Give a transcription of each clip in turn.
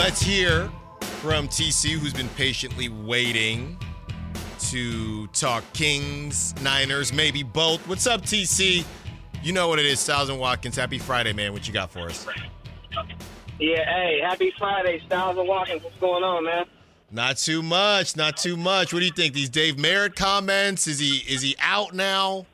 Let's hear from TC, who's been patiently waiting to talk Kings, Niners, maybe both. What's up, TC? You know what it is, Stiles and Watkins. Happy Friday, man. What you got for us? Yeah, hey, happy Friday, Stiles and Watkins. What's going on, man? Not too much, not too much. What do you think? These Dave Merritt comments? Is he is he out now?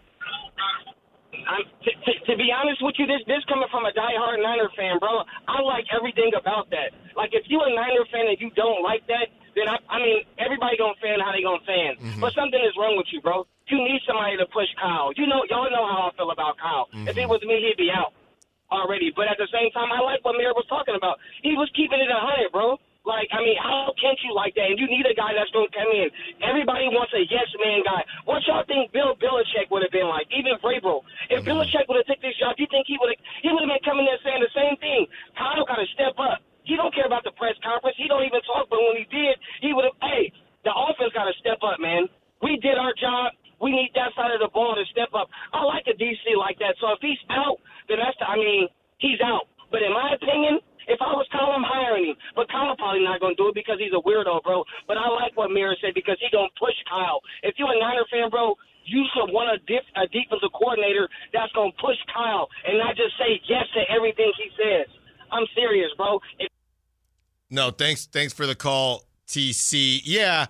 I'm, t- t- to be honest with you, this this coming from a diehard Niner fan, bro. I like everything about that. Like, if you a Niner fan and you don't like that, then I, I mean, everybody gonna fan how they gonna fan. Mm-hmm. But something is wrong with you, bro. You need somebody to push Kyle. You know, y'all know how I feel about Kyle. If Mm-hmm. it was me, he'd be out already. But at the same time, I like what Mayor was talking about. He was keeping it a hundred, bro. Like, I mean, how can't you like that? And you need a guy that's going to come in. Everybody wants a yes man guy. What y'all think Bill Belichick would have been like? Even Vrabel. If mm-hmm. Belichick would have took this job, do you think he would have he would have been coming there saying the same thing? Kyle got to step up. He don't care about the press conference. He don't even talk. But when he did, he would have. Hey, the offense got to step up, man. We did our job. We need that side of the ball to step up. I like a DC like that. So if he's out, then that's. The, I mean, he's out. But in my opinion, if I was Kyle, I'm hiring him. But Kyle probably not going to do it because he's a weirdo, bro. But I like what Mira said because he going to push Kyle. If you're a Niner fan, bro, you should want a, dif- a defensive coordinator that's going to push Kyle and not just say yes to everything he says. I'm serious, bro. If No, thanks. Thanks for the call, TC. Yeah,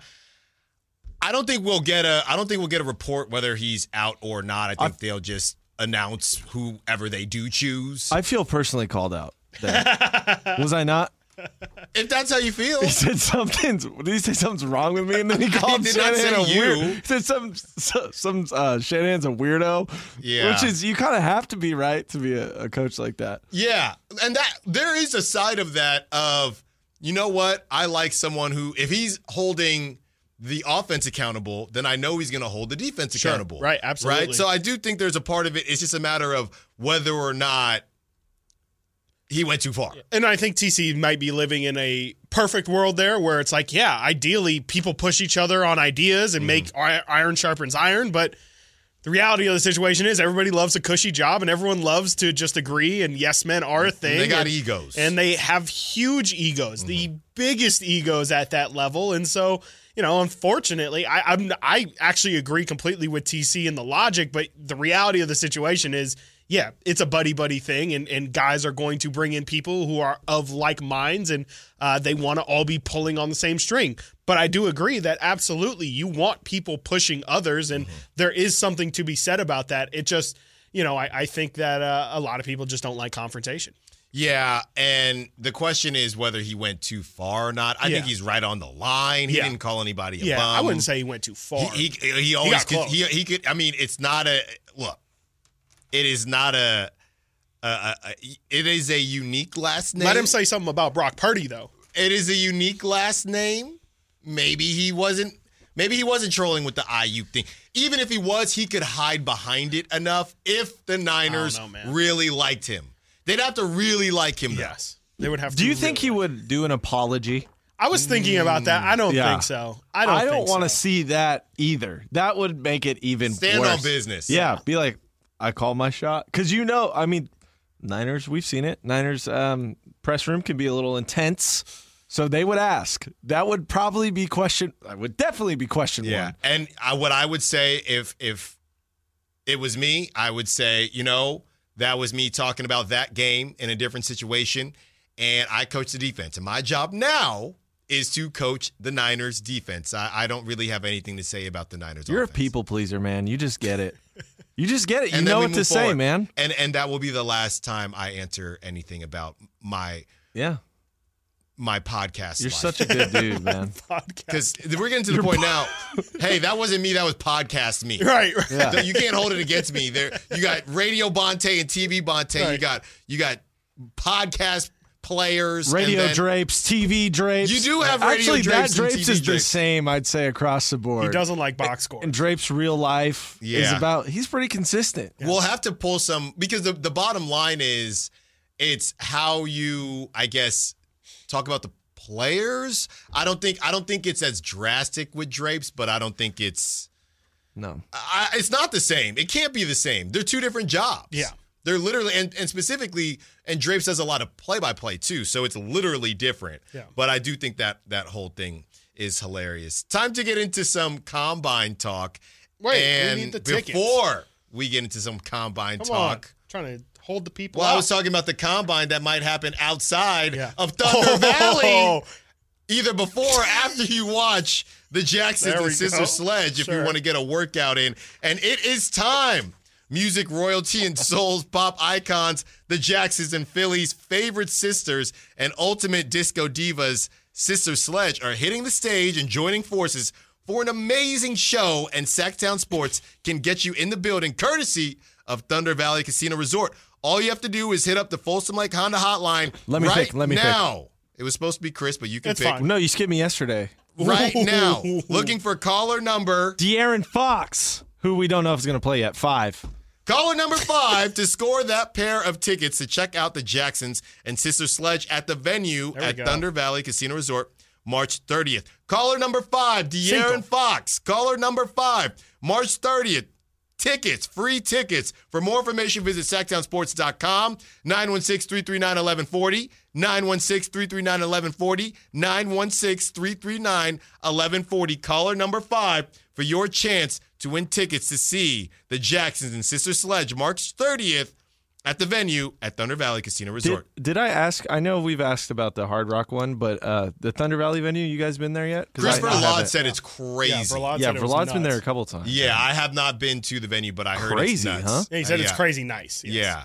I don't think we'll get a. I don't think we'll get a report whether he's out or not. I think they'll just announce whoever they do choose. I feel personally called out. There. Was I not? if that's how you feel, He said something's. Did he say something's wrong with me? And then he called did not Shanahan say a weird. you. He said some some, some uh, Shanahan's a weirdo. Yeah. which is you kind of have to be right to be a, a coach like that. yeah, and that there is a side of that of you know what I like someone who if he's holding the offense accountable, then I know he's going to hold the defense Sure. accountable. Right, absolutely. Right. So I do think there's a part of it. It's just a matter of whether or not he went too far. And I think TC might be living in a perfect world there where it's like, yeah, ideally people push each other on ideas and make Mm-hmm. i- iron sharpens iron. But the reality of the situation is everybody loves a cushy job and everyone loves to just agree. And yes, men are a thing. They got and, egos. And they have huge egos, the biggest egos at that level. And so, you know, unfortunately, I, I'm I actually agree completely with TC and the logic, but the reality of the situation is, yeah, it's a buddy buddy thing, and, and guys are going to bring in people who are of like minds, and uh, they want to all be pulling on the same string. But I do agree that absolutely you want people pushing others, and there is something to be said about that. It just, you know, I, I think that uh, a lot of people just don't like confrontation. Yeah, and the question is whether he went too far or not. I Yeah. think he's right on the line. He Yeah. didn't call anybody a Yeah, bum. I wouldn't say he went too far. he he, he always got could, he he could. I mean, it's not a look. It is not a. a, a, a it is a unique last name. Let him say something about Brock Purdy, though. it is a unique last name. Maybe he wasn't. Maybe he wasn't trolling with the IU thing. Even if he was, he could hide behind it enough. If the Niners know, man. really liked him, they'd have to really like him. though. Yes, they would have. Do to you think he really- would do an apology? I was thinking about that. I don't mm, Yeah. think so. I don't. I don't want to so. see that either. That would make it even Stand worse. on business. Yeah, be like, I call my shot because you know, I mean, Niners. We've seen it. Niners um, press room can be a little intense, so they would ask. That would probably be question. I would definitely be question Yeah, one. and I, what I would say if if it was me, I would say, you know, that was me talking about that game in a different situation, and I coach the defense. And my job now is to coach the Niners defense. I, I don't really have anything to say about the Niners. You're a people pleaser, man. You just get it. You just get it. You know what to move say, man. And and that will be the last time I answer anything about my Yeah, my podcast. you're such a good dude, man. because we're getting to the point now. hey, that wasn't me. That was podcast me. Right. right. Yeah. You can't hold it against me. There, you got radio Bonte and TV Bonte. You got you got podcast players. and Radio then- drapes, TV drapes. You do have radio Actually, drapes that and drapes TV is the same. I'd say across the board. He doesn't like box score. And Drape's real life is about. He's pretty consistent. We'll have to pull some because the the bottom line is it's how you, I guess, talk about the players. I don't think I don't think it's as drastic with drapes, but I don't think it's No. I, it's not the same. It can't be the same. They're two different jobs. Yeah. They're literally and, and specifically, and Drapes does a lot of play by play too, so it's literally different. Yeah. But I do think that that whole thing is hilarious. Time to get into some combine talk. Wait, we need the tickets. before we get into some combine Come talk. on, trying to hold the people. Well, I was talking about the combine that might happen outside Yeah. of Thunder Oh, Valley, either before or after you watch the Jacksons and Sister go. Sledge, if you want to get a workout in. And it is time. Music royalty and souls pop icons, the Jacksons and Philly's favorite sisters and ultimate disco divas, Sister Sledge, are hitting the stage and joining forces for an amazing show. And Sactown Sports can get you in the building courtesy of Thunder Valley Casino Resort. All you have to do is hit up the Folsom Lake Honda hotline Let me right pick, let me pick. now. It was supposed to be Chris, but you can It's pick fine. No, you skipped me yesterday. right now. Looking for caller number De'Aaron Fox, who we don't know if is going to play yet. Five. Caller number five to score that pair of tickets to check out the Jacksons and Sister Sledge at the venue at go. Thunder Valley Casino Resort, March 30th. Caller number five, De'Aaron. Fox. Caller number five, March 30th. Tickets, free tickets. For more information, visit sactownsports.com, 916-339-1140, 916-339-1140, 916-339-1140. Caller number five for your chance to win tickets to see the Jacksons and Sister Sledge March 30th at the venue at Thunder Valley Casino Resort. did I ask? I know we've asked about the Hard Rock one, but uh, the Thunder Valley venue, you guys been there yet? 'Cause I- Christopher I Laud haven't. said it's crazy. Yeah, Verlad Yeah, said it was Verlad's been nuts. there a couple times. Yeah, I have not been to the venue, but I heard Crazy, it's nuts. huh? Yeah, he said Uh, it's crazy nice. yes. Yeah.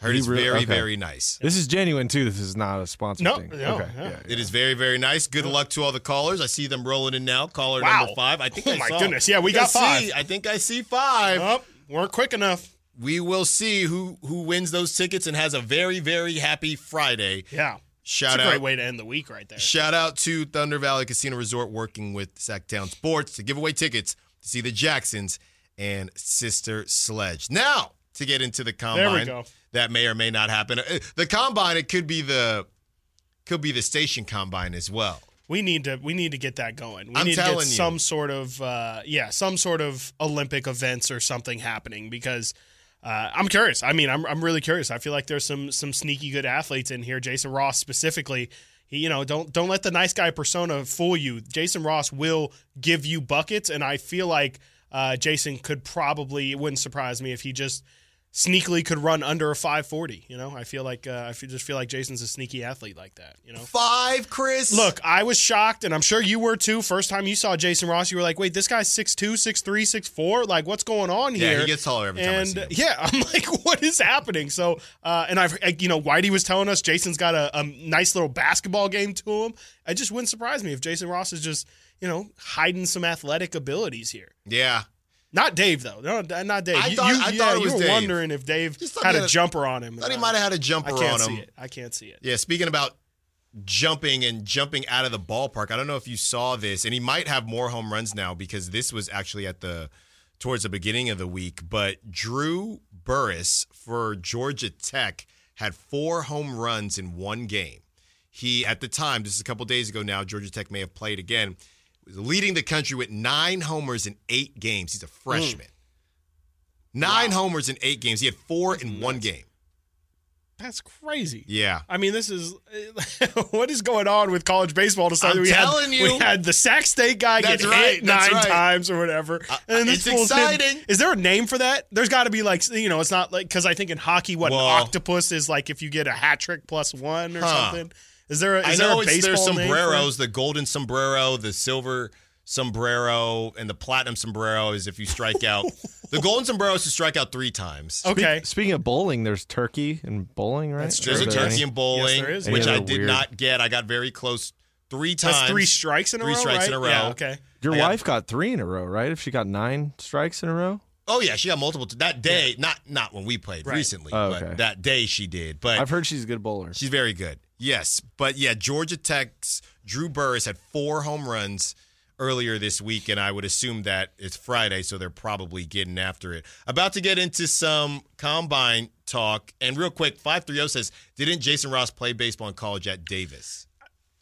Heard He it's really- very, okay. very nice. This is genuine too. This is not a sponsored No, thing. no, okay. yeah. yeah. It is very, very nice. Good luck to all the callers. I see them rolling in now. Caller Wow. number five. I think Oh I my saw- goodness. Yeah, we I got I see- five. I think I see five. Oh, weren't quick enough. We will see who who wins those tickets and has a very, very happy Friday. Yeah. Shout It's a out. great way to end the week right there. Shout out to Thunder Valley Casino Resort working with Sactown Sports to give away tickets to see the Jacksons and Sister Sledge. Now, to get into the combine There we go. That may or may not happen. Uh, The combine it could be the could be the station combine as well. We need to we need to get that going. We I'm need to get you. some sort of uh, yeah, some sort of Olympic events or something happening because uh, I'm curious. I mean, I'm I'm really curious. I feel like there's some some sneaky good athletes in here. Jason Ross specifically. He, you know, don't don't let the nice guy persona fool you. Jason Ross will give you buckets, and I feel like uh, Jason could probably. It wouldn't surprise me if he just sneakily could run under a 540. You know, I feel like uh, I feel, just feel like Jason's a sneaky athlete like that. You know. Five, Chris. Look, I was shocked, and I'm sure you were too. First time you saw Jason Ross, you were like, "Wait, this guy's 6'2", 6'3", 6'4". Like, what's going on yeah, here?" he gets taller every time and see him. yeah, I'm like, "What is happening?" So, uh, and I've, I- you know, Whitey was telling us Jason's got a, a nice little basketball game to him. It just wouldn't surprise me if Jason Ross is just, you know, hiding some athletic abilities here. Yeah. Not Dave though. No, not Dave. I you, thought- you, I yeah, thought you were Dave. wondering if Dave had a a- jumper on him. Thought he might have had a jumper on him. I can't see him. it. I can't see it. Yeah, speaking about jumping and jumping out of the ballpark, I don't know if you saw this, and he might have more home runs now because this was actually at the towards the beginning of the week. But Drew Burress for Georgia Tech had four home runs in one game. He at the time, this is a couple days ago now, Georgia Tech may have played again, was leading the country with nine homers in eight games. He's a freshman. Nine homers in eight games. He had four in one game. That's crazy. Yeah. I mean, this is what is going on with college baseball to start. I'm we telling had, you. we had the Sac State guy get right, hit nine right. times or whatever. Uh, And it's fool's hit- exciting. Is there a name for that? There's got to be like you know, it's not like because I think in hockey, what Well- octopus is like if you get a hat trick plus one or Huh. something. Is there? A, I is there know a it's baseball there's name for it? sombreros, the golden sombrero, the silver sombrero, and the platinum sombrero is if you strike out. the golden sombrero is to strike out three times. Okay. Speaking of bowling, there's turkey and bowling, right? That's true. There's a turkey any- and bowling, Yes, there is. which I did weird- not get. I got very close three times. That's three strikes in a Three row. strikes right? in a row. Yeah, okay. Your got- wife got three in a row, right? If she got nine strikes in a row, Oh yeah, she got multiple t- that day. Not not when we played Right. recently, Oh, but that day she did. But I've heard she's a good bowler. She's very good. Yes. But yeah, Georgia Tech's Drew Burress had four home runs earlier this week, and I would assume that it's Friday, so they're probably getting after it. About to get into some combine talk. And real quick, 530 says, Didn't Jason Ross play baseball in college at Davis?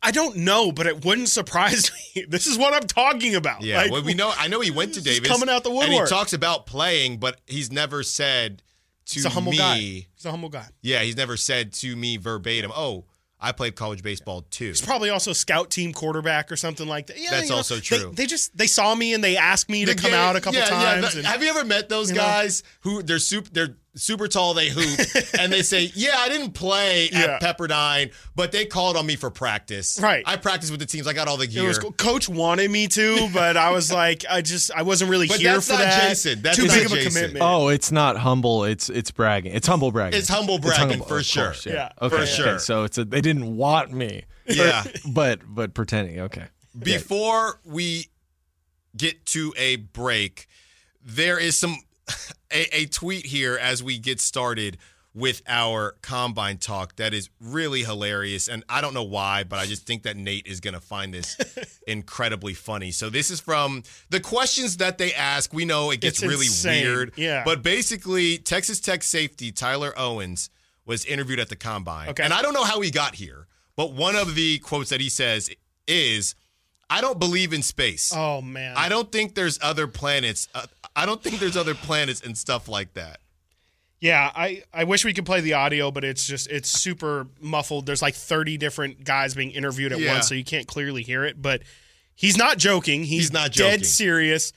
I don't know, but it wouldn't surprise me. This is what I'm talking about. Yeah, Like, well, we know. I know he went to Davis, coming out the and he talks about playing, but he's never said to He's a humble me. guy. He's a humble guy. Yeah, he's never said to me verbatim, "Oh, I played college baseball too." He's probably also scout team quarterback or something like that. Yeah, That's you know, also true. They, just they saw me and they asked me to come out a couple yeah, yeah, times. but and- have you ever met those you know? guys who they're super they're super tall, they hoop, and they say, "Yeah, I didn't play Yeah. at Pepperdine, but they called on me for practice. Right. I practiced with the teams. I got all the it gear." was cool. Coach wanted me to, but I was like, I just I wasn't really But here that's for not that. Jason. That's Too not big of a Jason. commitment. Oh, it's not humble. It's it's bragging. It's humble bragging. It's humble bragging humble- for sure. course, Yeah, Okay. for okay. sure. So it's a, they didn't want me. Yeah. but but pretending. Okay. Before we get to a break, there is some a, a tweet here as we get started with our combine talk that is really hilarious and I don't know why but I just think that Nate is going to find this incredibly funny. So this is from the questions that they ask. We know it gets It's really insane. weird. Yeah. But basically Texas Tech safety Tyler Owens was interviewed at the combine. Okay. And I don't know how he got here, but one of the quotes that he says is I don't believe in space. Oh man. I don't think there's other planets. Uh, I don't think there's other planets and stuff like that. Yeah, I, I wish we could play the audio, but it's just it's super muffled. There's like 30 different guys being interviewed at Yeah. once, so you can't clearly hear it. But he's not joking. He's, He's not dead serious.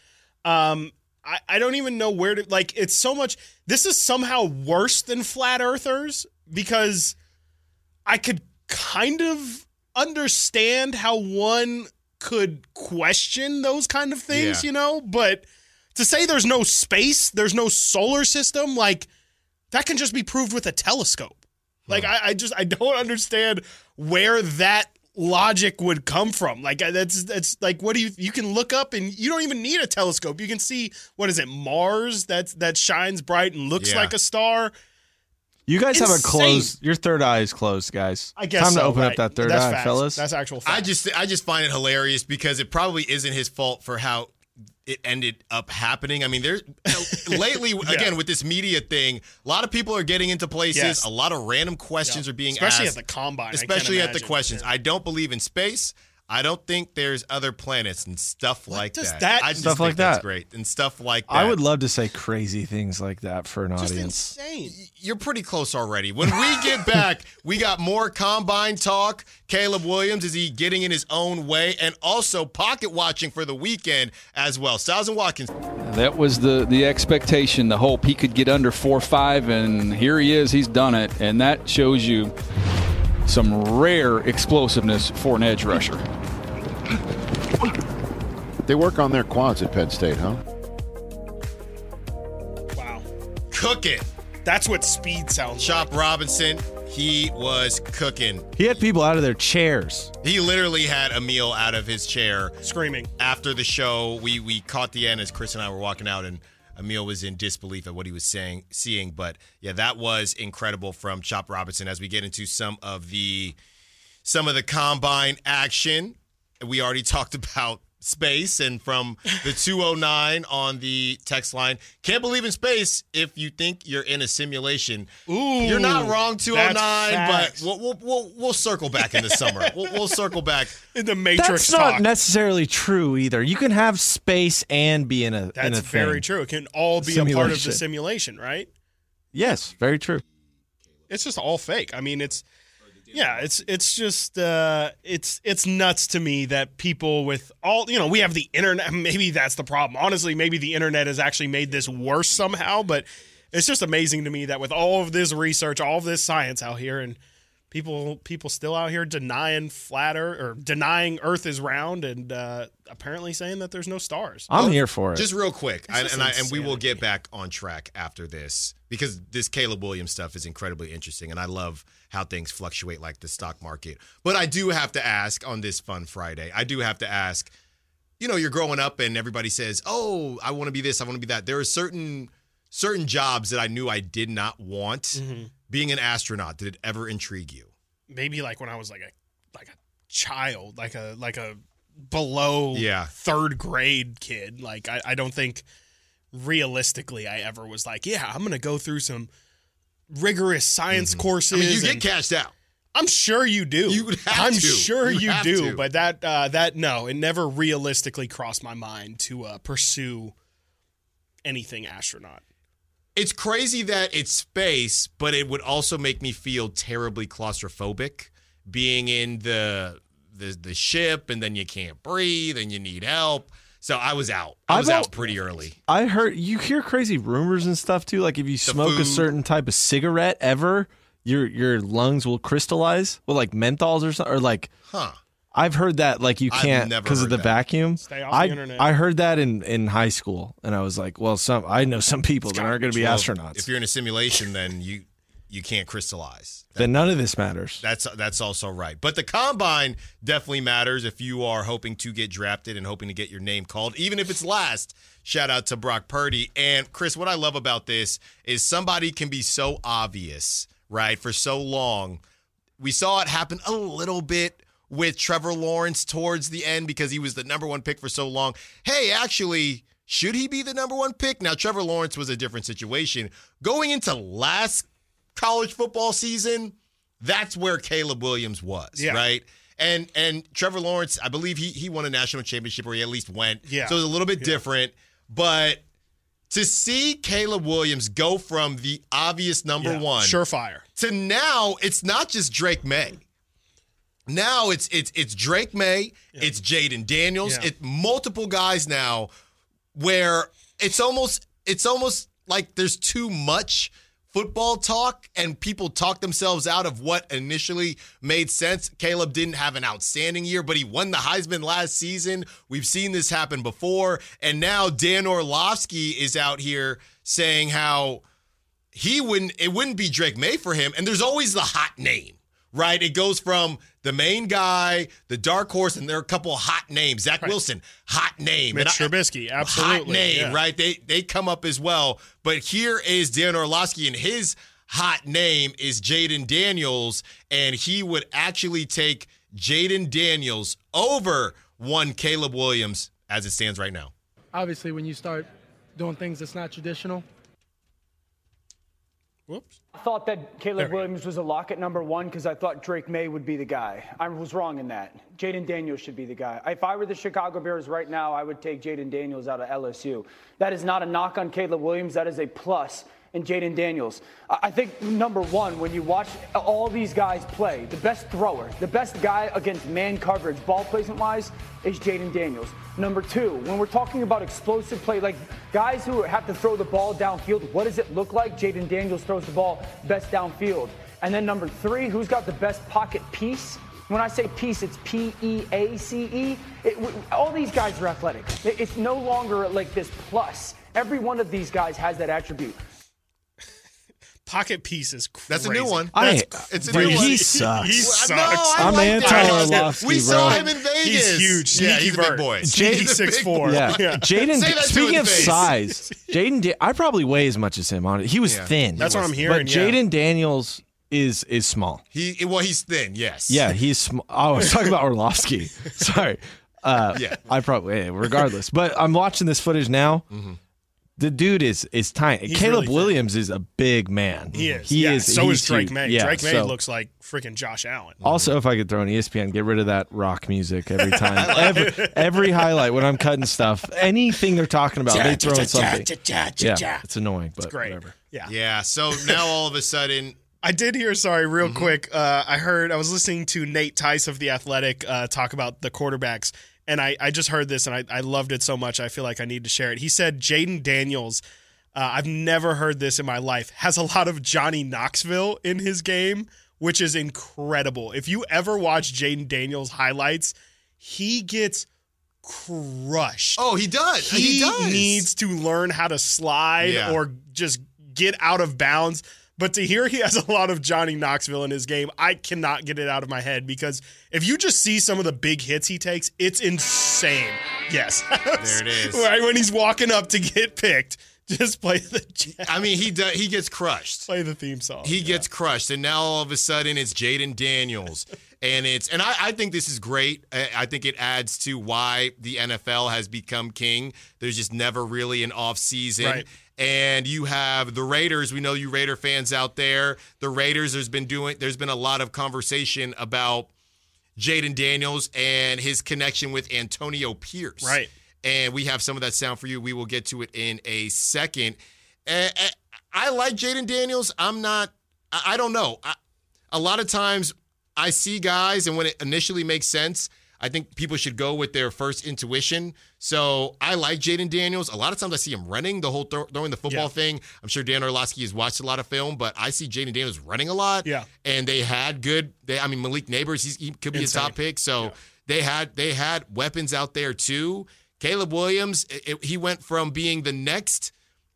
Um, I, I don't even know where to like. It's so much. This is somehow worse than flat earthers because I could kind of understand how one could question those kind of things, Yeah. you know, but to say there's no space, there's no solar system, like that can just be proved with a telescope. Like I, I just I don't understand where that logic would come from. Like uh, that's that's like what do you you can look up and you don't even need a telescope. You can see what is it Mars that's that shines bright and looks Yeah. like a star. You guys have a closed. Your third eye is closed, guys. I guess time to open right. up that third That's eye, facts. fellas. That's actual fact. I just I just find it hilarious because it probably isn't his fault for how it ended up happening. I mean, there's lately again with this media thing, a lot of people are getting into places. Yes. A lot of random questions are being especially asked, at the combine. I can't especially at the imagine. questions. I don't believe in space. I don't think there's other planets and stuff like does that. that- I just Stuff think like that's that. great and stuff like that. I would love to say crazy things like that for an audience. Just audience. insane. you're pretty close already. When we get back, we got more combine talk. Caleb Williams, is he getting in his own way? And also pocket watching for the weekend as well. Stiles and Watkins. That was the the expectation, the hope he could get under four five, and here he is. He's done it, and that shows you some rare explosiveness for an edge rusher. They work on their quads at Penn State, huh? Wow. Cooking. That's what speed sounds Chop Robinson, he was cooking. He had people out of their chairs. He literally had a meal out of his chair. Screaming. after the show. We we caught the end as Chris and I were walking out, and Emil was in disbelief at what he was saying, seeing. But yeah, that was incredible from Chop Robinson. As we get into some of the some of the combine action, we already talked about space and from the 209 on the text line can't believe in space if you think you're in a simulation Ooh, you're not wrong 209 but we'll, we'll, we'll, we'll circle back in the summer we'll, we'll circle back In the Matrix That's not talk. necessarily true either. You can have space and be in a in That's a very thing. true. It can all be a part of the Simulation. simulation, right? Yes, very true. It's just all fake. I mean, it's yeah, it's it's just uh, it's it's nuts to me that people with all you know we have the internet. Maybe that's the problem. Honestly, maybe the internet has actually made this worse somehow. But it's just amazing to me that with all of this research, all of this science out here, and people people still out here denying flatter or denying Earth is round, and uh, apparently saying that there's no stars. I'm here for it. Just real quick, and, just and, I, and we will get back on track after this because this Caleb Williams stuff is incredibly interesting, and I love how things fluctuate like the stock market. But I do have to ask on this Fun Friday, I do have to ask. You know, you're growing up, and everybody says, "Oh, I want to be this, I want to be that." There are certain certain jobs that I knew I did not want. Mm-hmm. Being an astronaut, did it ever intrigue you? maybe like when I was like a like a child, like a like a below Yeah. third grade kid. Like I, I don't think realistically I ever was like, yeah, I'm gonna go through some rigorous science courses. Mm-hmm. I mean, you get cashed out. I'm sure you do. You would have to. I'm to. sure You you, do, to. but that uh, that no, it never realistically crossed my mind to uh, pursue anything astronaut. it's crazy that it's space, but it would also make me feel terribly claustrophobic being in the the the ship and then you can't breathe and you need help. So I was out. I was out pretty early. I heard you hear crazy rumors and stuff too. Like if you smoke a food. certain type of cigarette ever, your your lungs will crystallize. Well, like menthols or something, or like Huh. I've heard that like you I've can't never because of heard the that. vacuum. Stay off I the internet. I heard that in in high school, and I was like, well, some I know some people that aren't going to be Well, astronauts. If you're in a simulation, then you you can't crystallize. then none of this matters. That's that's also right. But the combine definitely matters if you are hoping to get drafted and hoping to get your name called, even if it's last. Shout out to Brock Purdy. And Chris, what I love about this is somebody can be so obvious, right, for so long. We saw it happen a little bit with Trevor Lawrence towards the end because he was the number one pick for so long. Hey, actually, should he be the number one pick? Now, Trevor Lawrence was a different situation. Going into last college football season, that's where Caleb Williams was, Yeah. right? And and Trevor Lawrence, I believe he he won a national championship or he at least went. Yeah. So it's a little bit different, but to see Caleb Williams go from the obvious number Yeah. one Surefire. to now it's not just Drake Maye. Now it's it's it's Drake Maye, it's Jayden Daniels, Yeah. it's multiple guys now where it's almost it's almost like there's too much football talk and people talk themselves out of what initially made sense. Caleb didn't have an outstanding year, but he won the Heisman last season. We've seen this happen before. And now Dan Orlovsky is out here saying how he wouldn't it wouldn't be Drake Maye for him. And there's always the hot name, right? It goes from the main guy, the dark horse, and there are a couple of hot names. Zach Wilson, hot name. Mitch And I- Trubisky, absolutely. Hot name, yeah. right? They they come up as well. But here is Dan Orlovsky, and his hot name is Jayden Daniels, and he would actually take Jayden Daniels over one Caleb Williams as it stands right now. obviously when you start doing things that's not traditional Whoops. I thought that Caleb Williams was a lock at number one because I thought Drake Maye would be the guy. I was wrong in that. Jayden Daniels should be the guy. If I were the Chicago Bears right now, I would take Jayden Daniels out of LSU. That is not a knock on Caleb Williams. That is a plus in Jayden Daniels. I I think number one, when you watch all these guys play, the best thrower, the best guy against man coverage, ball placement wise, is Jayden Daniels. Number two, when we're talking about explosive play, like guys who have to throw the ball downfield, what does it look like? Jayden Daniels throws the ball best downfield. And then number three, who's got the best pocket piece? When I say piece, it's P E A C E. All these guys are athletic. It's no longer like this plus. Every one of these guys has that attribute. Pocket piece is crazy. That's a new one. I- That's It's a Dude, new one. he sucks. He No, sucks. I I'm like anti that. Orlovsky, We saw him in Vegas. He's huge. Yeah, Sneaky he's a big boy. Sneaky He's a big 6'4". Yeah, Yeah. Jayden. Say that to Speaking of face. size, Jayden. Da- I probably weigh as much as him on it. He was Yeah. thin. That's what I'm but hearing. yeah. Jayden Daniels is is small. He well, he's thin. Yes. Yeah, he's. Sm- oh, I was talking about Orlovsky. Sorry. Uh, Yeah. I probably. regardless, but I'm watching this footage now. The dude is is tiny. He's Caleb really. Williams is a big man. He is. He yeah, is. So is Drake huge. May. Yeah, Drake Maye so- looks like freaking Josh Allen. Also, if I could throw an ESPN, get rid of that rock music every time. every, every highlight when I'm cutting stuff, anything they're talking about, they throw in something. Yeah, it's annoying, but Great. whatever. Yeah. Yeah. So now all of a sudden, I did hear, sorry, real Mm-hmm. quick. Uh, I heard, I was listening to Nate Tice of The Athletic uh, talk about the quarterbacks, and I, I just heard this and I, I loved it so much. I feel like I need to share it. He said Jayden Daniels, uh, I've never heard this in my life, has a lot of Johnny Knoxville in his game, which is incredible. If you ever watch Jayden Daniels highlights, he gets crushed oh, he does. he, He, does. needs to learn how to slide Yeah. or just get out of bounds. But to hear he has a lot of Johnny Knoxville in his game, I cannot get it out of my head because if you just see some of the big hits he takes, it's insane. Yes. There it is. Right when he's walking up to get picked, just play the I mean, he does. He gets crushed. play the theme song. He gets crushed, and now all of a sudden it's Jayden Daniels, and it's and I, I think this is great. I, I think it adds to why the NFL has become king. There's just never really an off season. Right. And you have the Raiders. We know you Raider fans out there. The Raiders. There's been doing. There's been a lot of conversation about Jayden Daniels and his connection with Antonio Pierce. Right. And we have some of that sound for you. We will get to it in a second. I like Jayden Daniels. I'm not. I, I don't know. I, a lot of times I see guys, and when it initially makes sense, I think people should go with their first intuition. So I like Jayden Daniels. A lot of times I see him running the whole throw, throwing the football Yeah. thing. I'm sure Dan Orlovsky has watched a lot of film, but I see Jayden Daniels running a lot. Yeah. and they had good. They, I mean, Malik Nabers, he's, he could be Insane. a top pick. So they had they had weapons out there too. Caleb Williams, it- it- he went from being the next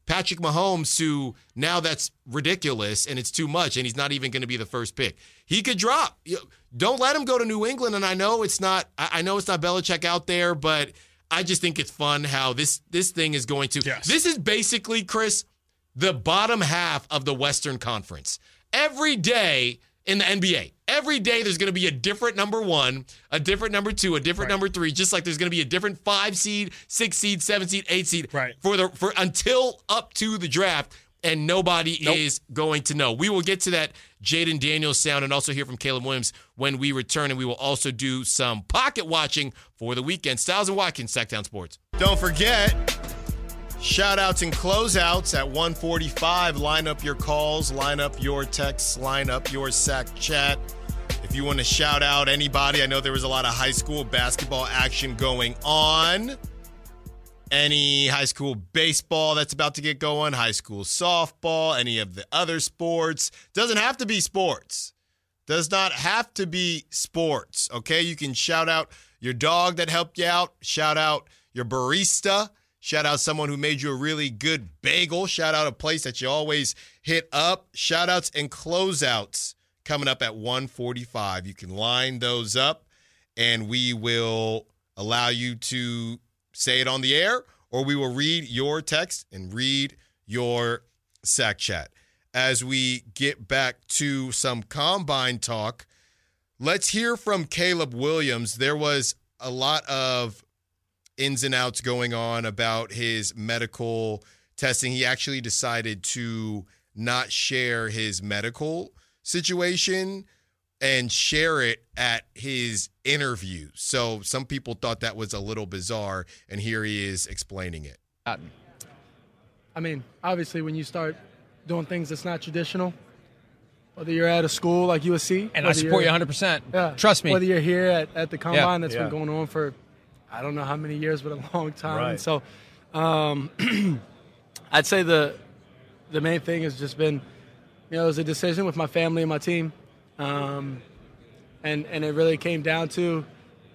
Patrick Mahomes to now that's ridiculous and it's too much and he's not even going to be the first pick. He could drop. Don't let him go to New England. And I know it's not. I know it's not Belichick out there, but I just think it's fun how this this thing is going to. Yes. This is basically Chris the bottom half of the Western Conference. Every day in the NBA, every day there's going to be a different number one, a different number two, a different number three, just like there's going to be a different five seed, six seed, seven seed, eight seed Right. for the for until up to the draft. And nobody is going to know. We will get to that Jayden Daniels sound and also hear from Caleb Williams when we return. And we will also do some pocket watching for the weekend. Stiles and Watkins, Sactown Sports. Don't forget, Shout outs and closeouts at 145. Line up your calls, line up your texts, line up your sack chat. If you want to shout out anybody, I know there was a lot of high school basketball action going on. Any high school baseball that's about to get going, high school softball, any of the other sports. Doesn't have to be sports. Does not have to be sports. Okay. You can shout out your dog that helped you out, shout out your barista. Shout out someone who made you a really good bagel. Shout out a place that you always hit up. Shout outs and closeouts coming up at 145. You can line those up and we will allow you to say it on the air or we will read your text and read your sack chat. As we get back to some combine talk, let's hear from Caleb Williams. There was a lot of ins and outs going on about his medical testing. He actually decided to not share his medical situation and share it at his interview. So some people thought that was a little bizarre, and here he is explaining it. I mean, obviously, when you start doing things that's not traditional, whether you're at a school like USC, And I support you 100%. Yeah, Trust me. Whether you're here at, at the combine that's Yeah. been going on for I don't know how many years, but a long time. Right. And so, um, I'd say the the main thing has just been, you know, it was a decision with my family and my team, um, and and it really came down to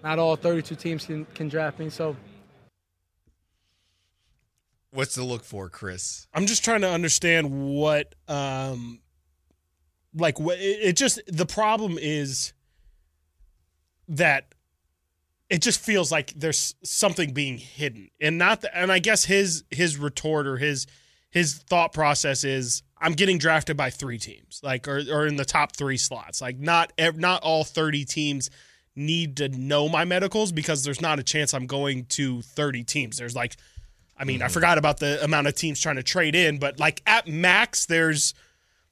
not all 32 teams can, can draft me. So What's to look for, Chris? I'm just trying to understand what, um, like what it, it just the problem is that it just feels like there's something being hidden, and not the, and I guess his his retort or his his thought process is I'm getting drafted by three teams, like or or in the top three slots, like not not all 30 teams need to know my medicals because there's not a chance I'm going to 30 teams. There's like I mean, I mm. forgot about the amount of teams trying to trade in, but like at max, there's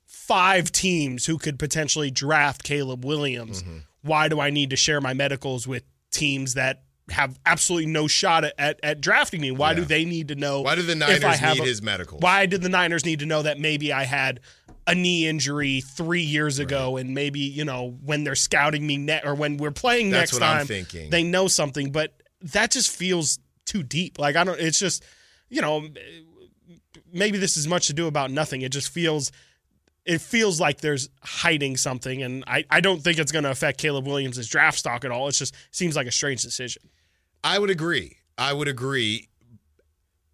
five teams who could potentially draft Caleb Williams. Mm-hmm. Why do I need to share my medicals with teams that have absolutely no shot at, at, at drafting me? Why do they need to know? Why do the if I Niners have need a- his medicals? Why did the Niners need to know that maybe I had a knee injury three years ago, and maybe you know when they're scouting me ne- or when we're playing That's next what I'm time, thinking. they know something, but that just feels too deep. Like I don't. It's just you know maybe this is much to do about nothing. It just feels. It feels like there's hiding something, and I, I don't think it's going to affect Caleb Williams' draft stock at all. It just seems like a strange decision. I would agree. I would agree.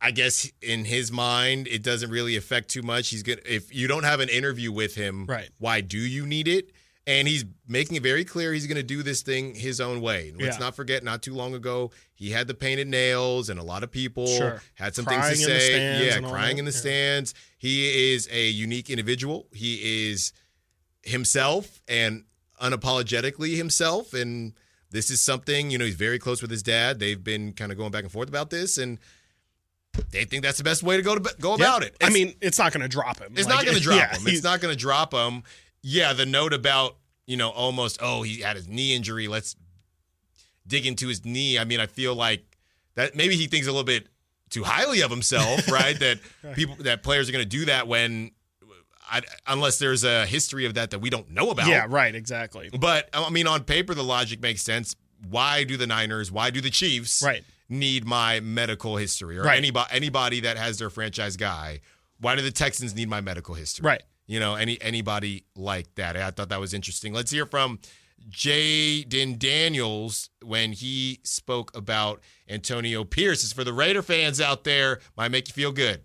I guess in his mind, it doesn't really affect too much. He's good if you don't have an interview with him. Right. Why do you need it? And he's making it very clear he's going to do this thing his own way. Let's Yeah. not forget, not too long ago, he had the painted nails, and a lot of people Sure. had some Crying things in to the say. stands yeah, crying in the Yeah. stands. He is a unique individual. He is himself and unapologetically himself. And this is something, you know, he's very close with his dad. They've been kind of going back and forth about this, and they think that's the best way to go to go about it. I mean, it's not going to drop him. it's Like, not going to drop yeah, him. It's not going to drop him. Yeah, the note about you know almost oh he had his knee injury. Let's dig into his knee. I mean, I feel like that maybe he thinks a little bit too highly of himself, right? that people that players are going to do that when I, unless there's a history of that that we don't know about. Yeah, right, exactly. But I mean, on paper, the logic makes sense. Why do the Niners? Why do the Chiefs? Right. Need my medical history or Right. anybody anybody that has their franchise guy? Why do the Texans need my medical history? Right. You know, any anybody like that. I thought that was interesting. Let's hear from Jayden Daniels when he spoke about Antonio Pierce. Is for the Raider fans out there. Might make you feel good.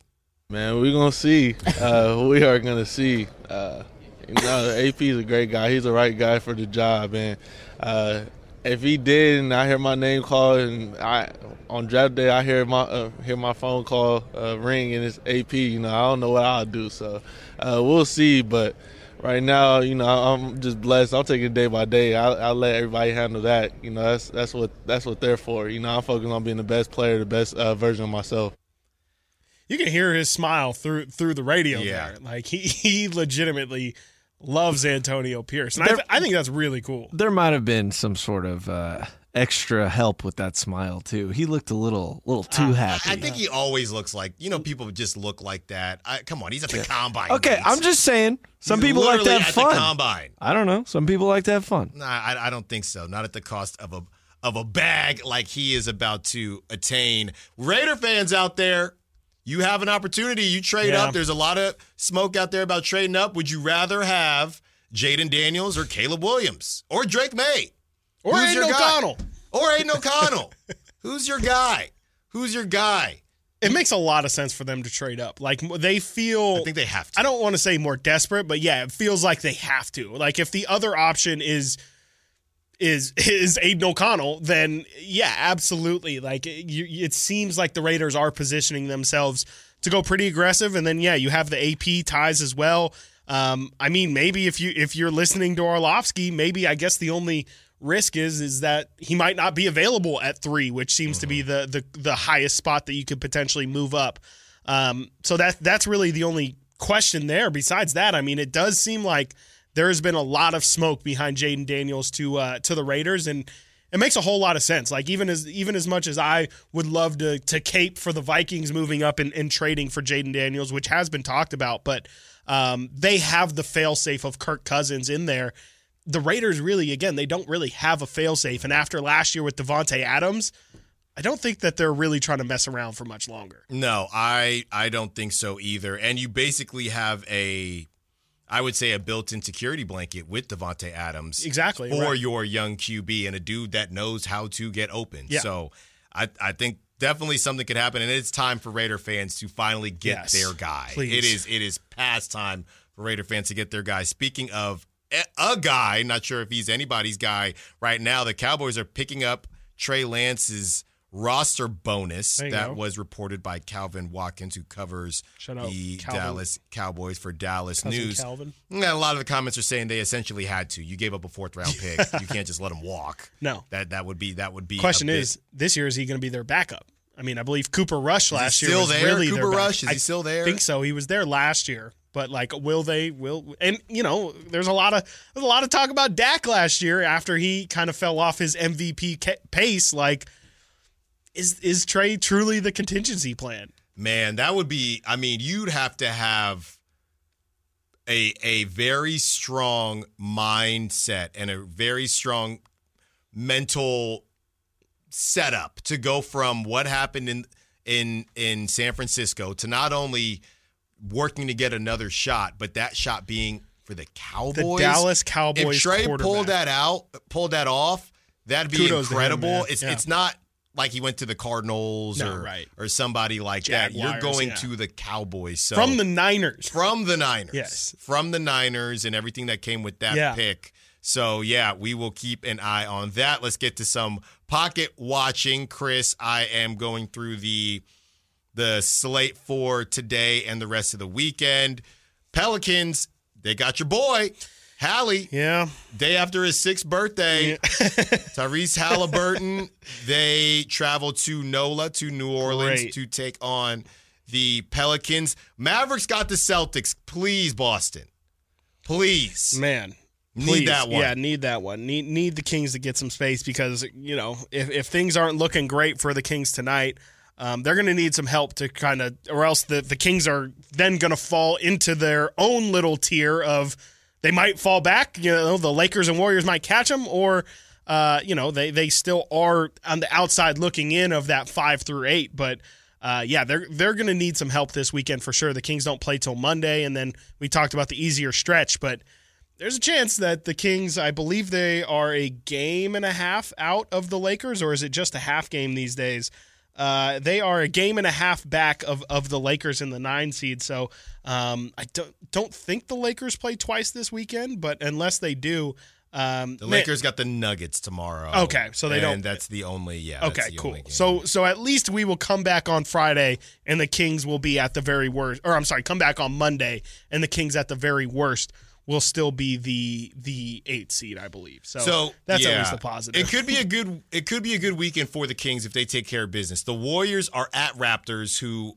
Man, we're gonna see. Uh, we are gonna see. Uh, you know, AP is a great guy. He's the right guy for the job, and uh, if he did, and I hear my name called, and I on draft day I hear my uh, hear my phone call uh, ring, and it's AP. You know, I don't know what I'll do. So uh, we'll see. But right now, you know, I'm just blessed. I'm taking it day by day. I, I let everybody handle that. You know, that's that's what that's what they're for. You know, I'm focused on being the best player, the best uh, version of myself. You can hear his smile through through the radio Yeah. there. Like he he legitimately loves Antonio Pierce, and I, th- I think that's really cool. There might have been some sort of uh, extra help with that smile too. He looked a little, little too happy. I think he always looks like you know people just look like that. I, come on, he's at the combine. okay, Mates. I'm just saying. Some He's people like to have at fun. The combine. I don't know. Some people like to have fun. Nah, I, I don't think so. Not at the cost of a of a bag like he is about to attain. Raider fans out there, you have an opportunity. You trade Yeah. up. There's a lot of smoke out there about trading up. Would you rather have Jayden Daniels or Caleb Williams or Drake Maye Or Who's Aidan? O'Connell. or Aidan O'Connell? Who's your guy? Who's your guy? It makes a lot of sense for them to trade up. Like they feel. I think they have to. I don't want to say more desperate, but yeah, it feels like they have to. Like if the other option is is is Aidan O'Connell, then yeah, absolutely. Like it, you, it seems like the Raiders are positioning themselves to go pretty aggressive, and then yeah, you have the AP ties as well. Um, I mean, maybe if you if you're listening to Orlovsky, maybe I guess the only risk is is that he might not be available at three, which seems to be the the the highest spot that you could potentially move up. Um, so that that's really the only question there. Besides that, I mean, it does seem like there has been a lot of smoke behind Jayden Daniels to uh, to the Raiders, and it makes a whole lot of sense. Like even as even as much as I would love to to cape for the Vikings moving up and, and trading for Jayden Daniels, which has been talked about, but um, they have the failsafe of Kirk Cousins in there. The Raiders really, again, they don't really have a failsafe, and after last year with Davante Adams. I don't think that they're really trying to mess around for much longer. No, I I don't think so either. And you basically have a I would say a built-in security blanket with Davante Adams. Exactly, For right. your young QB and a dude that knows how to get open. Yeah. So I I think definitely something could happen and it's time for Raider fans to finally get Yes, their guy. please. It is it is past time for Raider fans to get their guy. Speaking of a- a guy, not sure if he's anybody's guy right now, the Cowboys are picking up Trey Lance's roster bonus that go. was reported by Calvin Watkins, who covers out the Calvin. Dallas Cowboys for Dallas Cousin News. Calvin. Yeah, a lot of the comments are saying they essentially had to. You gave up a fourth round pick. you can't just let him walk. No. That that would be that would be. Question is, this year is he going to be their backup? I mean, I believe Cooper Rush last year still was there? really Cooper Rush? Is he still there? I think so. He was there last year, but like, will they? Will and you know, there's a lot of there's a lot of talk about Dak last year after he kind of fell off his MVP ca- pace. Like, is is Trey truly the contingency plan? Man, that would be. I mean, you'd have to have a a very strong mindset and a very strong mental setup to go from what happened in in in San Francisco to not only working to get another shot, but that shot being for the Cowboys. Dallas Cowboys If Trey pulled that out, pulled that off, that'd be Kudos to him, incredible. it's Yeah. it's not like he went to the Cardinals No, or right. or somebody like that. You're going yeah. to the Cowboys. So From the Niners. from the Niners. Yes. From the Niners and everything that came with that Yeah. pick. So yeah, we will keep an eye on that. Let's get to some pocket watching. Chris, I am going through the the slate for today and the rest of the weekend. Pelicans, they got your boy, Hallie. Yeah. Day after his sixth birthday, Tyrese Halliburton, they travel to NOLA, to New Orleans, Great. to take on the Pelicans. Mavericks got the Celtics. Please, Boston. Please. Man. Need please. that one. Yeah, need that one. Need need the Kings to get some space because, you know, if, if things aren't looking great for the Kings tonight, um, they're going to need some help to kind of, or else the the Kings are then going to fall into their own little tier of they might fall back. You know, the Lakers and Warriors might catch them, or uh, you know, they they still are on the outside looking in of that five through eight, but. Uh, yeah, they're they're going to need some help this weekend for sure. The Kings don't play till Monday, and then we talked about the easier stretch, but there's a chance that the Kings, I believe they are a game and a half out of the Lakers, or is it just a half game these days? Uh, they are a game and a half back of, of the Lakers in the nine seed. So um, I don't don't think the Lakers play twice this weekend, but unless they do, um, The man- Lakers got the Nuggets tomorrow. Okay, so they and don't- That's the only. Yeah. that's Okay, the cool. only game. So so at least we will come back on Friday and the Kings will be at the very worst or I'm sorry, come back on Monday and the Kings at the very worst will still be the the 8 seed, I believe. So, So that's at yeah. least a positive. It could be a good. It could be a good weekend for the Kings if they take care of business. The Warriors are at Raptors, who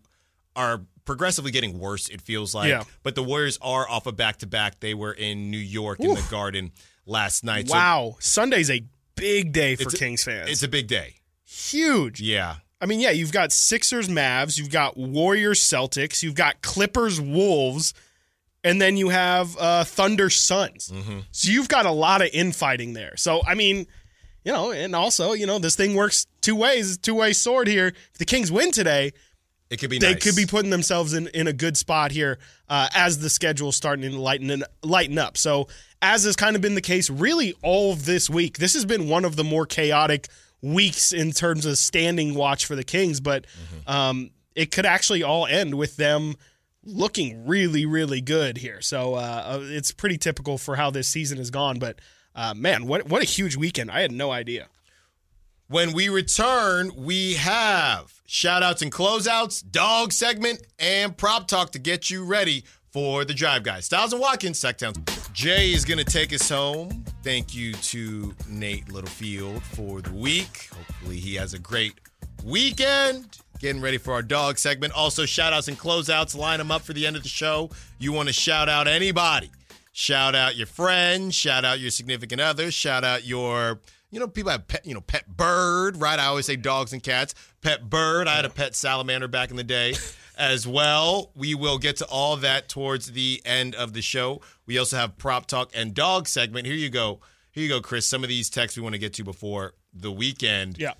are progressively getting worse. It feels like. Yeah. But the Warriors are off a back to back. They were in New York in the Garden last night. So wow, Sunday's a big day for Kings fans. it's a big day. huge. Yeah. I mean, yeah, you've got Sixers, Mavs, you've got Warriors, Celtics, you've got Clippers, Wolves, and then you have uh, Thunder, Suns. Mm-hmm. So you've got a lot of infighting there. So I mean, you know, and also, you know, this thing works two ways, two way sword here. If the Kings win today, It could be. they nice. could be putting themselves in, in a good spot here uh, as the schedule's starting to lighten and lighten up. So as has kind of been the case really all of this week, this has been one of the more chaotic weeks in terms of standing watch for the Kings. But um, it could actually all end with them looking really really good here. So uh, it's pretty typical for how this season has gone. But uh, man, what what a huge weekend! I had no idea. When we return, we have shout outs and closeouts, dog segment, and prop talk to get you ready for the drive guys. Stiles and Watkins, Sactown. Jay is going to take us home. Thank you to Nate Littlefield for the week. Hopefully, he has a great weekend. Getting ready for our dog segment. Also, shout outs and closeouts. Line them up for the end of the show. You want to shout out anybody. Shout out your friends. Shout out your significant others. Shout out your, you know, people have pet, you know, pet bird, right? I always say dogs and cats. Pet bird. I had a pet salamander back in the day as well. We will get to all that towards the end of the show. We also have prop talk and dog segment. Here you go. Here you go, Chris. Some of these texts we want to get to before the weekend. Yeah.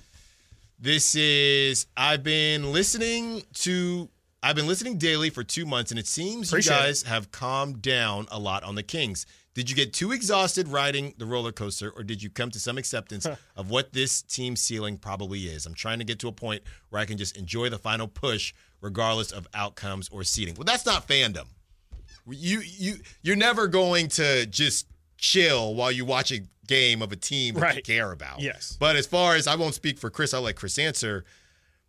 This is I've been listening to I've been listening daily for two months, and it seems Appreciate you it. guys have calmed down a lot on the Kings. Did you get too exhausted riding the roller coaster, or did you come to some acceptance of what this team ceiling probably is? I'm trying to get to a point where I can just enjoy the final push, regardless of outcomes or seeding. Well, that's not fandom. You you you're never going to just chill while you watch a game of a team that you care about. Yes. But as far as I won't speak for Chris, I'll let Chris answer.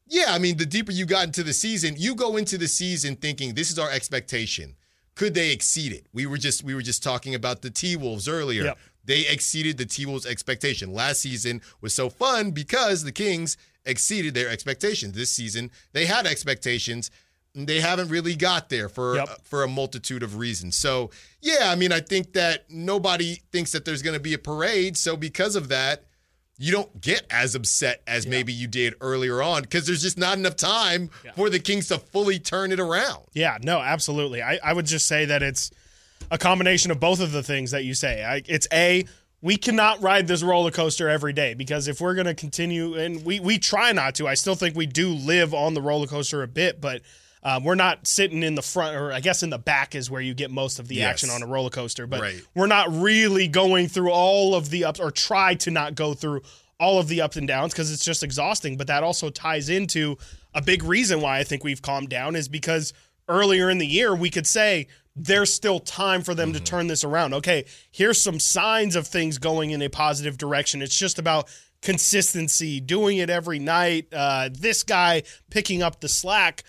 Yeah, I mean, the deeper you got into the season, you go into the season thinking this is our expectation. Could they exceed it? We were just we were just talking about the T Wolves earlier. Yep. They exceeded the T Wolves' expectation. Last season was so fun because the Kings exceeded their expectations. This season they had expectations. They haven't really got there for Yep. Uh, for a multitude of reasons. So yeah, I mean, I think that nobody thinks that there's going to be a parade. So because of that, you don't get as upset as maybe you did earlier on because there's just not enough time for the Kings to fully turn it around. Yeah, no, absolutely. I, I would just say that it's a combination of both of the things that you say. I, it's a we cannot ride this roller coaster every day because if we're going to continue, and we we try not to, I still think we do live on the roller coaster a bit, but. Um, we're not sitting in the front, or I guess in the back is where you get most of the Yes. action on a roller coaster. But Right. we're not really going through all of the ups, or try to not go through all of the ups and downs because it's just exhausting. But that also ties into a big reason why I think we've calmed down is because earlier in the year we could say there's still time for them to turn this around. Okay, here's some signs of things going in a positive direction. It's just about consistency, doing it every night. Uh, this guy picking up the slack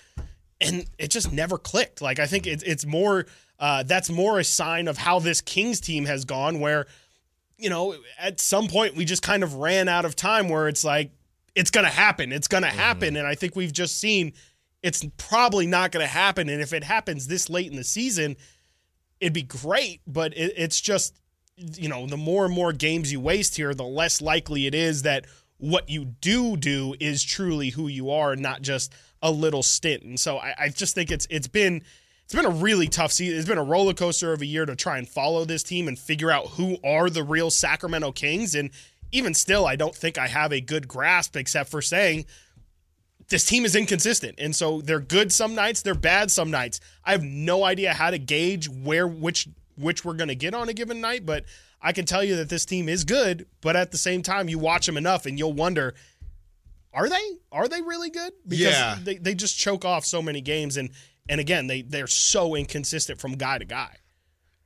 and it just never clicked. Like I think it's it's more uh, that's more a sign of how this Kings team has gone. Where you know at some point we just kind of ran out of time. Where it's like it's gonna happen, it's gonna happen, and I think we've just seen it's probably not gonna happen. And if it happens this late in the season, it'd be great. But it, it's just you know the more and more games you waste here, the less likely it is that what you do do is truly who you are, not just a little stint. And so I, I just think it's it's been it's been a really tough season. It's been a roller coaster of a year to try and follow this team and figure out who are the real Sacramento Kings. And even still, I don't think I have a good grasp except for saying this team is inconsistent. And so they're good some nights, they're bad some nights. I have no idea how to gauge where which which we're going to get on a given night, but I can tell you that this team is good, but at the same time you watch them enough and you'll wonder are they are they really good? Because Yeah. they, they just choke off so many games and and again, they they're so inconsistent from guy to guy.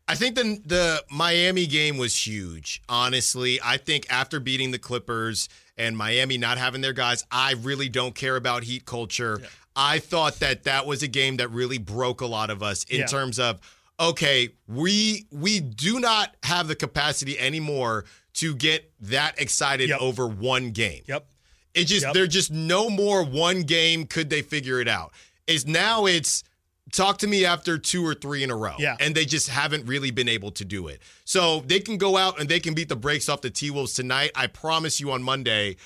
I think the the Miami game was huge. Honestly, I think after beating the Clippers and Miami not having their guys, I really don't care about Heat culture. I thought that that was a game that really broke a lot of us in Yeah. terms of okay, we we do not have the capacity anymore to get that excited Yep. over one game. Yep. It just Yep. there's just no more one game could they figure it out. Is now it's talk to me after two or three in a row. Yeah. And they just haven't really been able to do it. So they can go out and they can beat the brakes off the T Wolves tonight. I promise you on Monday.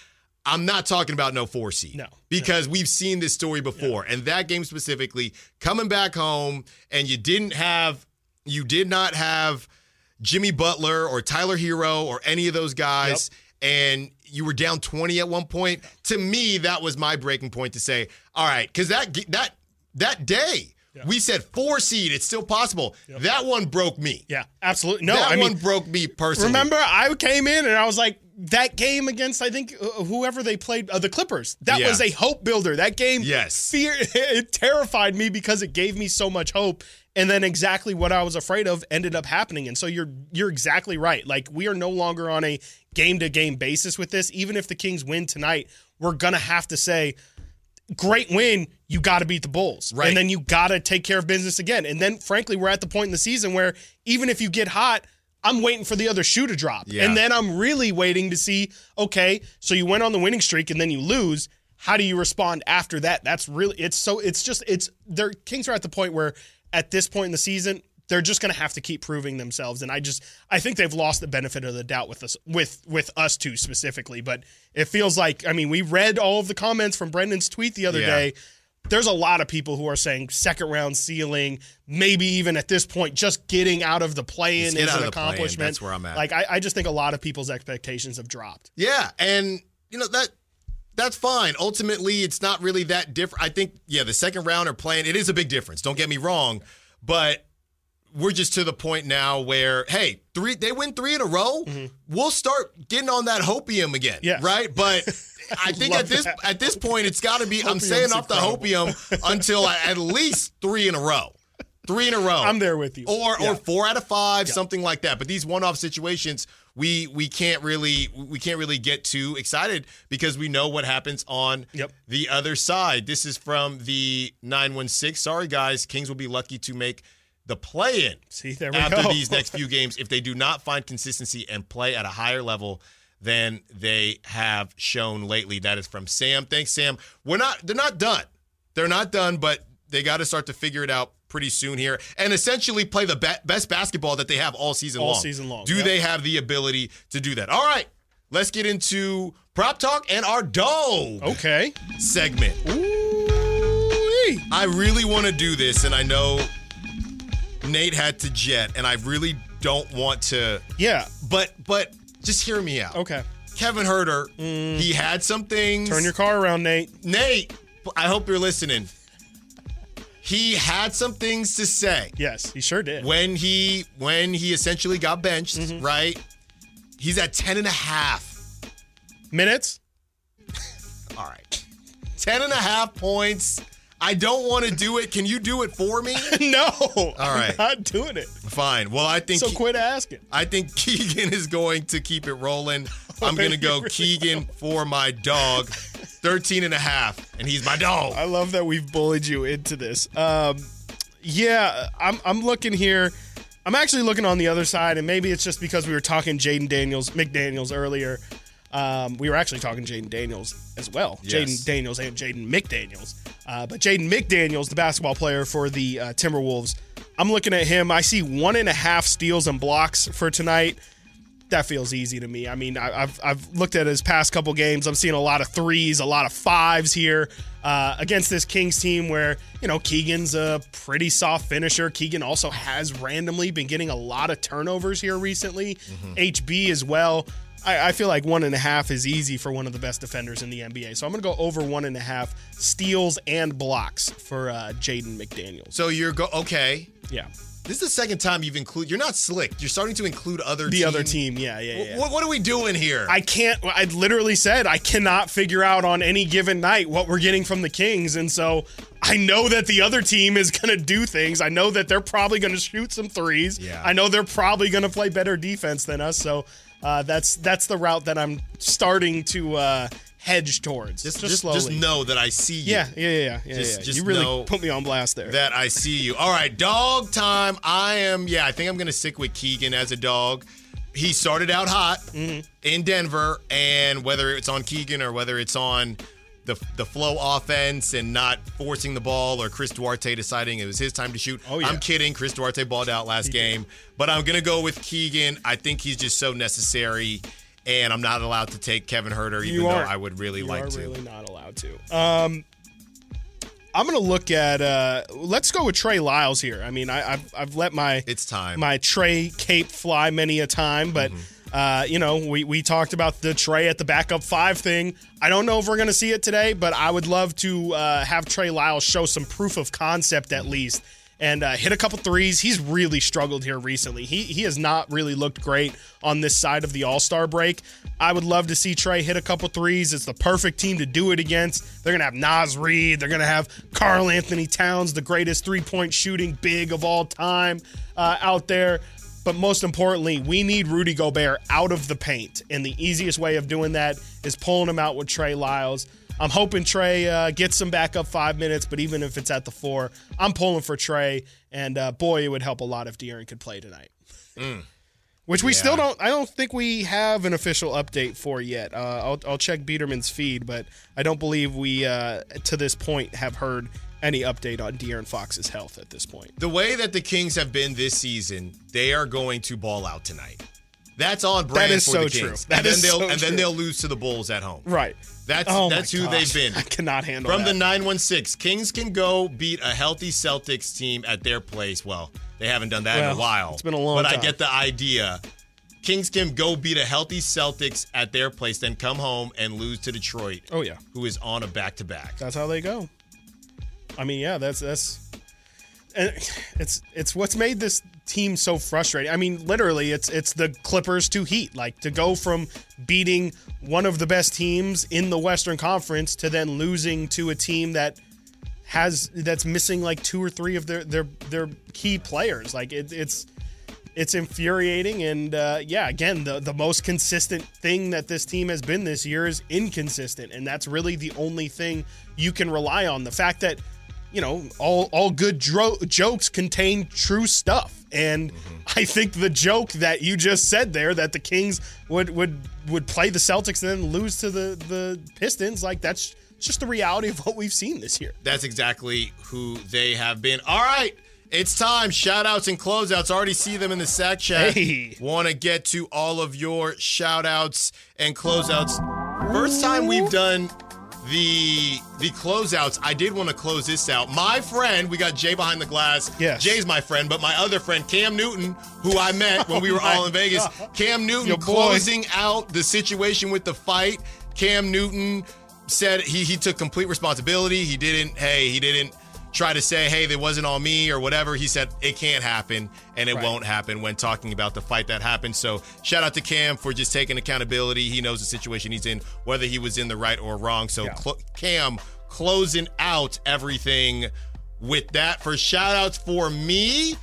I'm not talking about no four seed. No. Because we've seen this story before. And that game specifically, coming back home, and you didn't have you did not have Jimmy Butler or Tyler Herro or any of those guys, and you were down 20 at one point. To me, that was my breaking point to say, all right, because that that that day we said four seed, it's still possible. That one broke me. Yeah, absolutely. No, that I one mean broke me personally. Remember, I came in and I was like, that game against I think uh, whoever they played, uh, the Clippers. That Yeah. was a hope builder. That game, Yes. fear it terrified me because it gave me so much hope. And then exactly what I was afraid of ended up happening. And so you're you're exactly right. Like we are no longer on a game to game basis with this. Even if the Kings win tonight, we're gonna have to say, great win. You got to beat the Bulls, Right. And then you got to take care of business again. And then, frankly, we're at the point in the season where even if you get hot, I'm waiting for the other shoe to drop, Yeah. and then I'm really waiting to see. Okay, so you went on the winning streak and then you lose. How do you respond after that? That's really it's so it's just it's their Kings are at the point where at this point in the season they're just going to have to keep proving themselves and I just I think they've lost the benefit of the doubt with us with with us two specifically but it feels like I mean we read all of the comments from Brendan's tweet the other Yeah. day there's a lot of people who are saying second round ceiling, maybe even at this point, just getting out of the play in is an of the play-in. accomplishment. That's where I'm at. Like I, I just think a lot of people's expectations have dropped. Yeah, and you know that that's fine. Ultimately, it's not really that different. I think yeah, the second round or playing. It is a big difference. Don't get me wrong, but we're just to the point now where hey, three they win three in a row. We'll start getting on that hopium again. Mm-hmm. Right. But I think at this that. at this point, it's got to be. I'm Hopium's saying off the hopium until at least three in a row. Three in a row. I'm there with you. Or Yeah. or four out of five, something like that. But these one-off situations, we we can't really we can't really get too excited because we know what happens on Yep. the other side. This is from the 916. Sorry guys, Kings will be lucky to make the play-in See, there we after go. these next few games if they do not find consistency and play at a higher level than they have shown lately. That is from Sam. Thanks, Sam. We're not they're not done. They're not done, but they got to start to figure it out pretty soon here and essentially play the be- best basketball that they have all season All long. season long, Do yep. they have the ability to do that? All right. Let's get into prop talk and our dog Okay. segment. Ooh-wee. I really want to do this, and I know Nate had to jet, and I really don't want to. Yeah. But but just hear me out. Okay. Kevin Huerter, he had some things. Turn your car around, Nate. Nate. I hope you're listening. He had some things to say Yes, he sure did. when he when he essentially got benched. Mm-hmm. Right. He's at 10 and a half. Minutes. All right. 10 and a half points. I don't want to do it. Can you do it for me? no. All right. I'm not doing it. Fine. Well, I think So quit asking. I think Keegan is going to keep it rolling. I'm going to go we Keegan for my dog. 13 and a half, and he's my dog. I love that we've bullied you into this. Um, yeah, I'm, I'm looking here. I'm actually looking on the other side, and maybe it's just because we were talking Jayden Daniels, McDaniels earlier. Um, we were actually talking Jayden Daniels as well. Yes. Jayden Daniels and Jaden McDaniels. Uh, but Jaden McDaniels, the basketball player for the uh, Timberwolves, I'm looking at him. I see one and a half steals and blocks for tonight. that feels easy to me. I mean, I, I've I've looked at his past couple games. I'm seeing a lot of threes, a lot of fives here uh, against this Kings team, where you know Keegan's a pretty soft finisher. Keegan also has randomly been getting a lot of turnovers here recently. HB as well. I, I feel like one and a half is easy for one of the best defenders in the NBA. So I'm going to go over one and a half steals and blocks for uh, Jaden McDaniels. So you're go okay. Yeah. This is the second time you've included. You're not slick. You're starting to include other The team. other team, yeah, yeah, yeah. What, what are we doing here? I can't. I literally said I cannot figure out on any given night what we're getting from the Kings, and so I know that the other team is going to do things. I know that they're probably going to shoot some threes. Yeah. I know they're probably going to play better defense than us. So uh, that's that's the route that I'm starting to uh, hedge towards. just, just, just, just know that I see you. Yeah, yeah, yeah, yeah. Just- yeah. just you really put me on blast there. that I see you. All right, dog time. I am, yeah, I think I'm going to stick with Keegan as a dog. He started out hot Mm-hmm. in Denver, and whether it's on Keegan or whether it's on the, the flow offense and not forcing the ball or Chris Duarte deciding it was his time to shoot. Oh, yeah. I'm kidding. Chris Duarte balled out last game, but I'm going to go with Keegan. I think he's just so necessary, and I'm not allowed to take Kevin Huerter, even You though aren't. I would really you like are to. really not allowed to. Um, I'm gonna look at. Uh, let's go with Trey Lyles here. I mean, I, I've I've let my It's time. my Trey cape fly many a time, but. Uh, you know, we, we talked about the Trey at the backup five thing. I don't know if we're going to see it today, but I would love to uh, have Trey Lyles show some proof of concept at least and uh, hit a couple threes. He's really struggled here recently. He he has not really looked great on this side of the All Star break. I would love to see Trey hit a couple threes. It's the perfect team to do it against. They're gonna have Naz Reid. They're gonna have Karl-Anthony Towns, the greatest three point shooting big of all time, uh, out there. But most importantly, we need Rudy Gobert out of the paint. And the easiest way of doing that is pulling him out with Trey Lyles. I'm hoping Trey uh, gets some back up five minutes, but even if it's at the four, I'm pulling for Trey. And uh, boy, it would help a lot if De'Aaron could play tonight. Which we still don't. I don't think we have an official update for yet. Uh, I'll, I'll check Biderman's feed, but I don't believe we, uh, to this point, have heard any update on De'Aaron Fox's health at this point. the way that the Kings have been this season, they are going to ball out tonight. That's on brand is for so the true. Kings. That and then is they'll so and then they'll lose to the Bulls at home. Right. That's Oh that's who gosh. they've been. I cannot handle From that. the 916, Kings can go beat a healthy Celtics team at their place. Well, they haven't done that in a while. it's been a long time. But I get the idea. Kings can go beat a healthy Celtics at their place, then come home and lose to Detroit, Oh yeah. who is on a back to back. That's how they go. I mean, yeah, that's that's and it's it's what's made this team so frustrating. I mean, literally, it's it's the Clippers to Heat. Like to go from beating one of the best teams in the Western Conference to then losing to a team that has that's missing like two or three of their their their key players. Like it, it's it's infuriating and uh, yeah again the, the most consistent thing that this team has been this year is inconsistent and that's really the only thing you can rely on the fact that you know all all good dro- jokes contain true stuff and mm-hmm. i think the joke that you just said there that the kings would would would play the celtics and then lose to the the pistons like that's just the reality of what we've seen this year That's exactly who they have been. All right. It's time. Shout outs and closeouts. Already see them in the sack chat. Hey. Want to get to all of your shout outs and closeouts. First time we've done the the closeouts. I did want to close this out. My friend, we got Jay behind the glass. Yes. Jay's my friend, but my other friend, Cam Newton, who I met when we were Oh all in Vegas. Cam Newton closing out the situation with the fight. Cam Newton said he he took complete responsibility. He didn't, hey, he didn't try to say, hey, it wasn't on me or whatever. He said it can't happen and it Right. won't happen when talking about the fight that happened. So shout out to Cam for just taking accountability. He knows the situation he's in, whether he was in the right or wrong. So Yeah. cl- Cam closing out everything with that. For shout outs for me,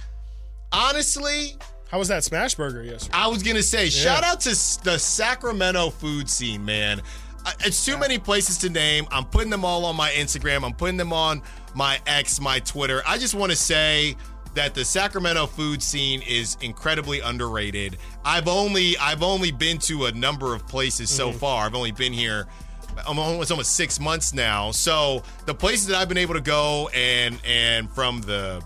honestly, how was that smash burger yesterday I was gonna say, shout out to the Sacramento food scene, man. Uh, It's too many places to name. I'm putting them all on my Instagram. I'm putting them on my ex, my Twitter. I just want to say that the Sacramento food scene is incredibly underrated. I've only I've only been to a number of places so mm-hmm. far. I've only been here I'm almost almost six months now. So the places that I've been able to go and and from the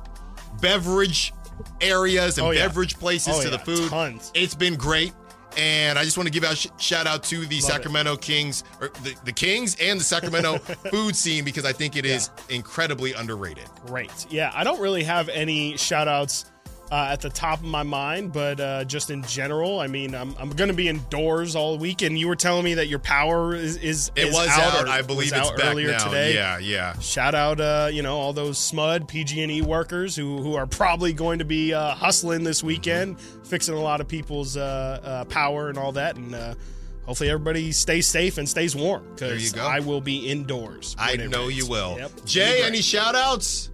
beverage areas and Oh, yeah. beverage places Oh, to the food, tons. it's been great. And I just want to give a sh- shout out to the Sacramento Kings, or the, the Kings and the Sacramento food scene because I think it is incredibly underrated. Great. Yeah, I don't really have any shout outs uh, at the top of my mind, but uh, just in general, I mean, I'm, I'm going to be indoors all week, and you were telling me that your power is is It is was out. out. I believe it's out back earlier now. today. Yeah, yeah. Shout out, uh, you know, all those SMUD PG&E workers who who are probably going to be uh, hustling this weekend, fixing a lot of people's uh, uh, power and all that, and uh, hopefully everybody stays safe and stays warm because. I will be indoors. I know you will. Yep. Jay, any shout outs?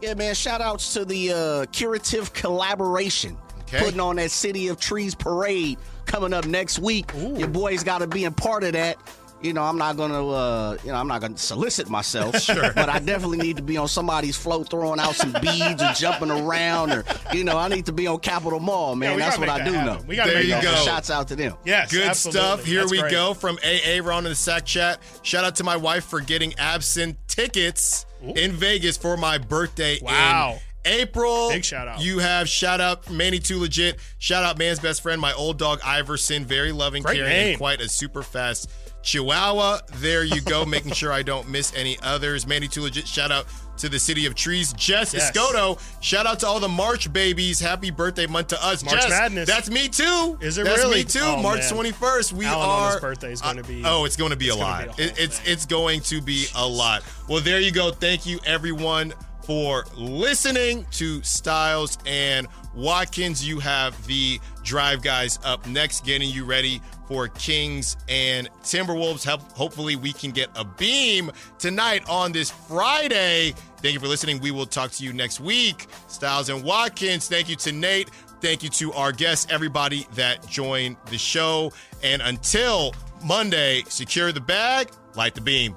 Yeah, man. Shout outs to the uh, Curative Collaboration. Okay. Putting on that City of Trees parade coming up next week. Your boys got to be a part of that. You know, I'm not gonna, uh, you know, I'm not gonna solicit myself, Sure. but I definitely need to be on somebody's float, throwing out some beads or jumping around, or you know, I need to be on Capitol Mall, man. we That's what I do happen. know. We gotta There make you go. happen. Shouts out to them. Yes, Good absolutely. stuff. Here That's we great. go from AA Ron in the Sack Chat. Shout out to my wife for getting absent tickets in Vegas for my birthday Wow. in April. Big shout out. You have shout out Manny Too Legit. Shout out man's best friend, my old dog Iverson. Very loving, Great caring, name. and quite a super fast Chihuahua. There you go, making sure I don't miss any others. Manny Too Legit. Shout out to the city of trees. Jess Yes. Escoto. Shout out to all the March babies. Happy birthday month to us. March Jess, Madness. That's me too. Is it That's really? me too. Oh, March man. 21st. We are. birthday is uh, gonna be- oh, it's going to be a lot. be a It- it's it's going to be a lot. Well, there you go. Thank you everyone for listening to Stiles and Watkins. You have the Drive Guys up next, getting you ready for Kings and Timberwolves. Help, hopefully, we can get a beam tonight on this Friday. Thank you for listening. We will talk to you next week. Stiles and Watkins. Thank you to Nate. Thank you to our guests, everybody that joined the show. And until Monday, secure the bag, light the beam.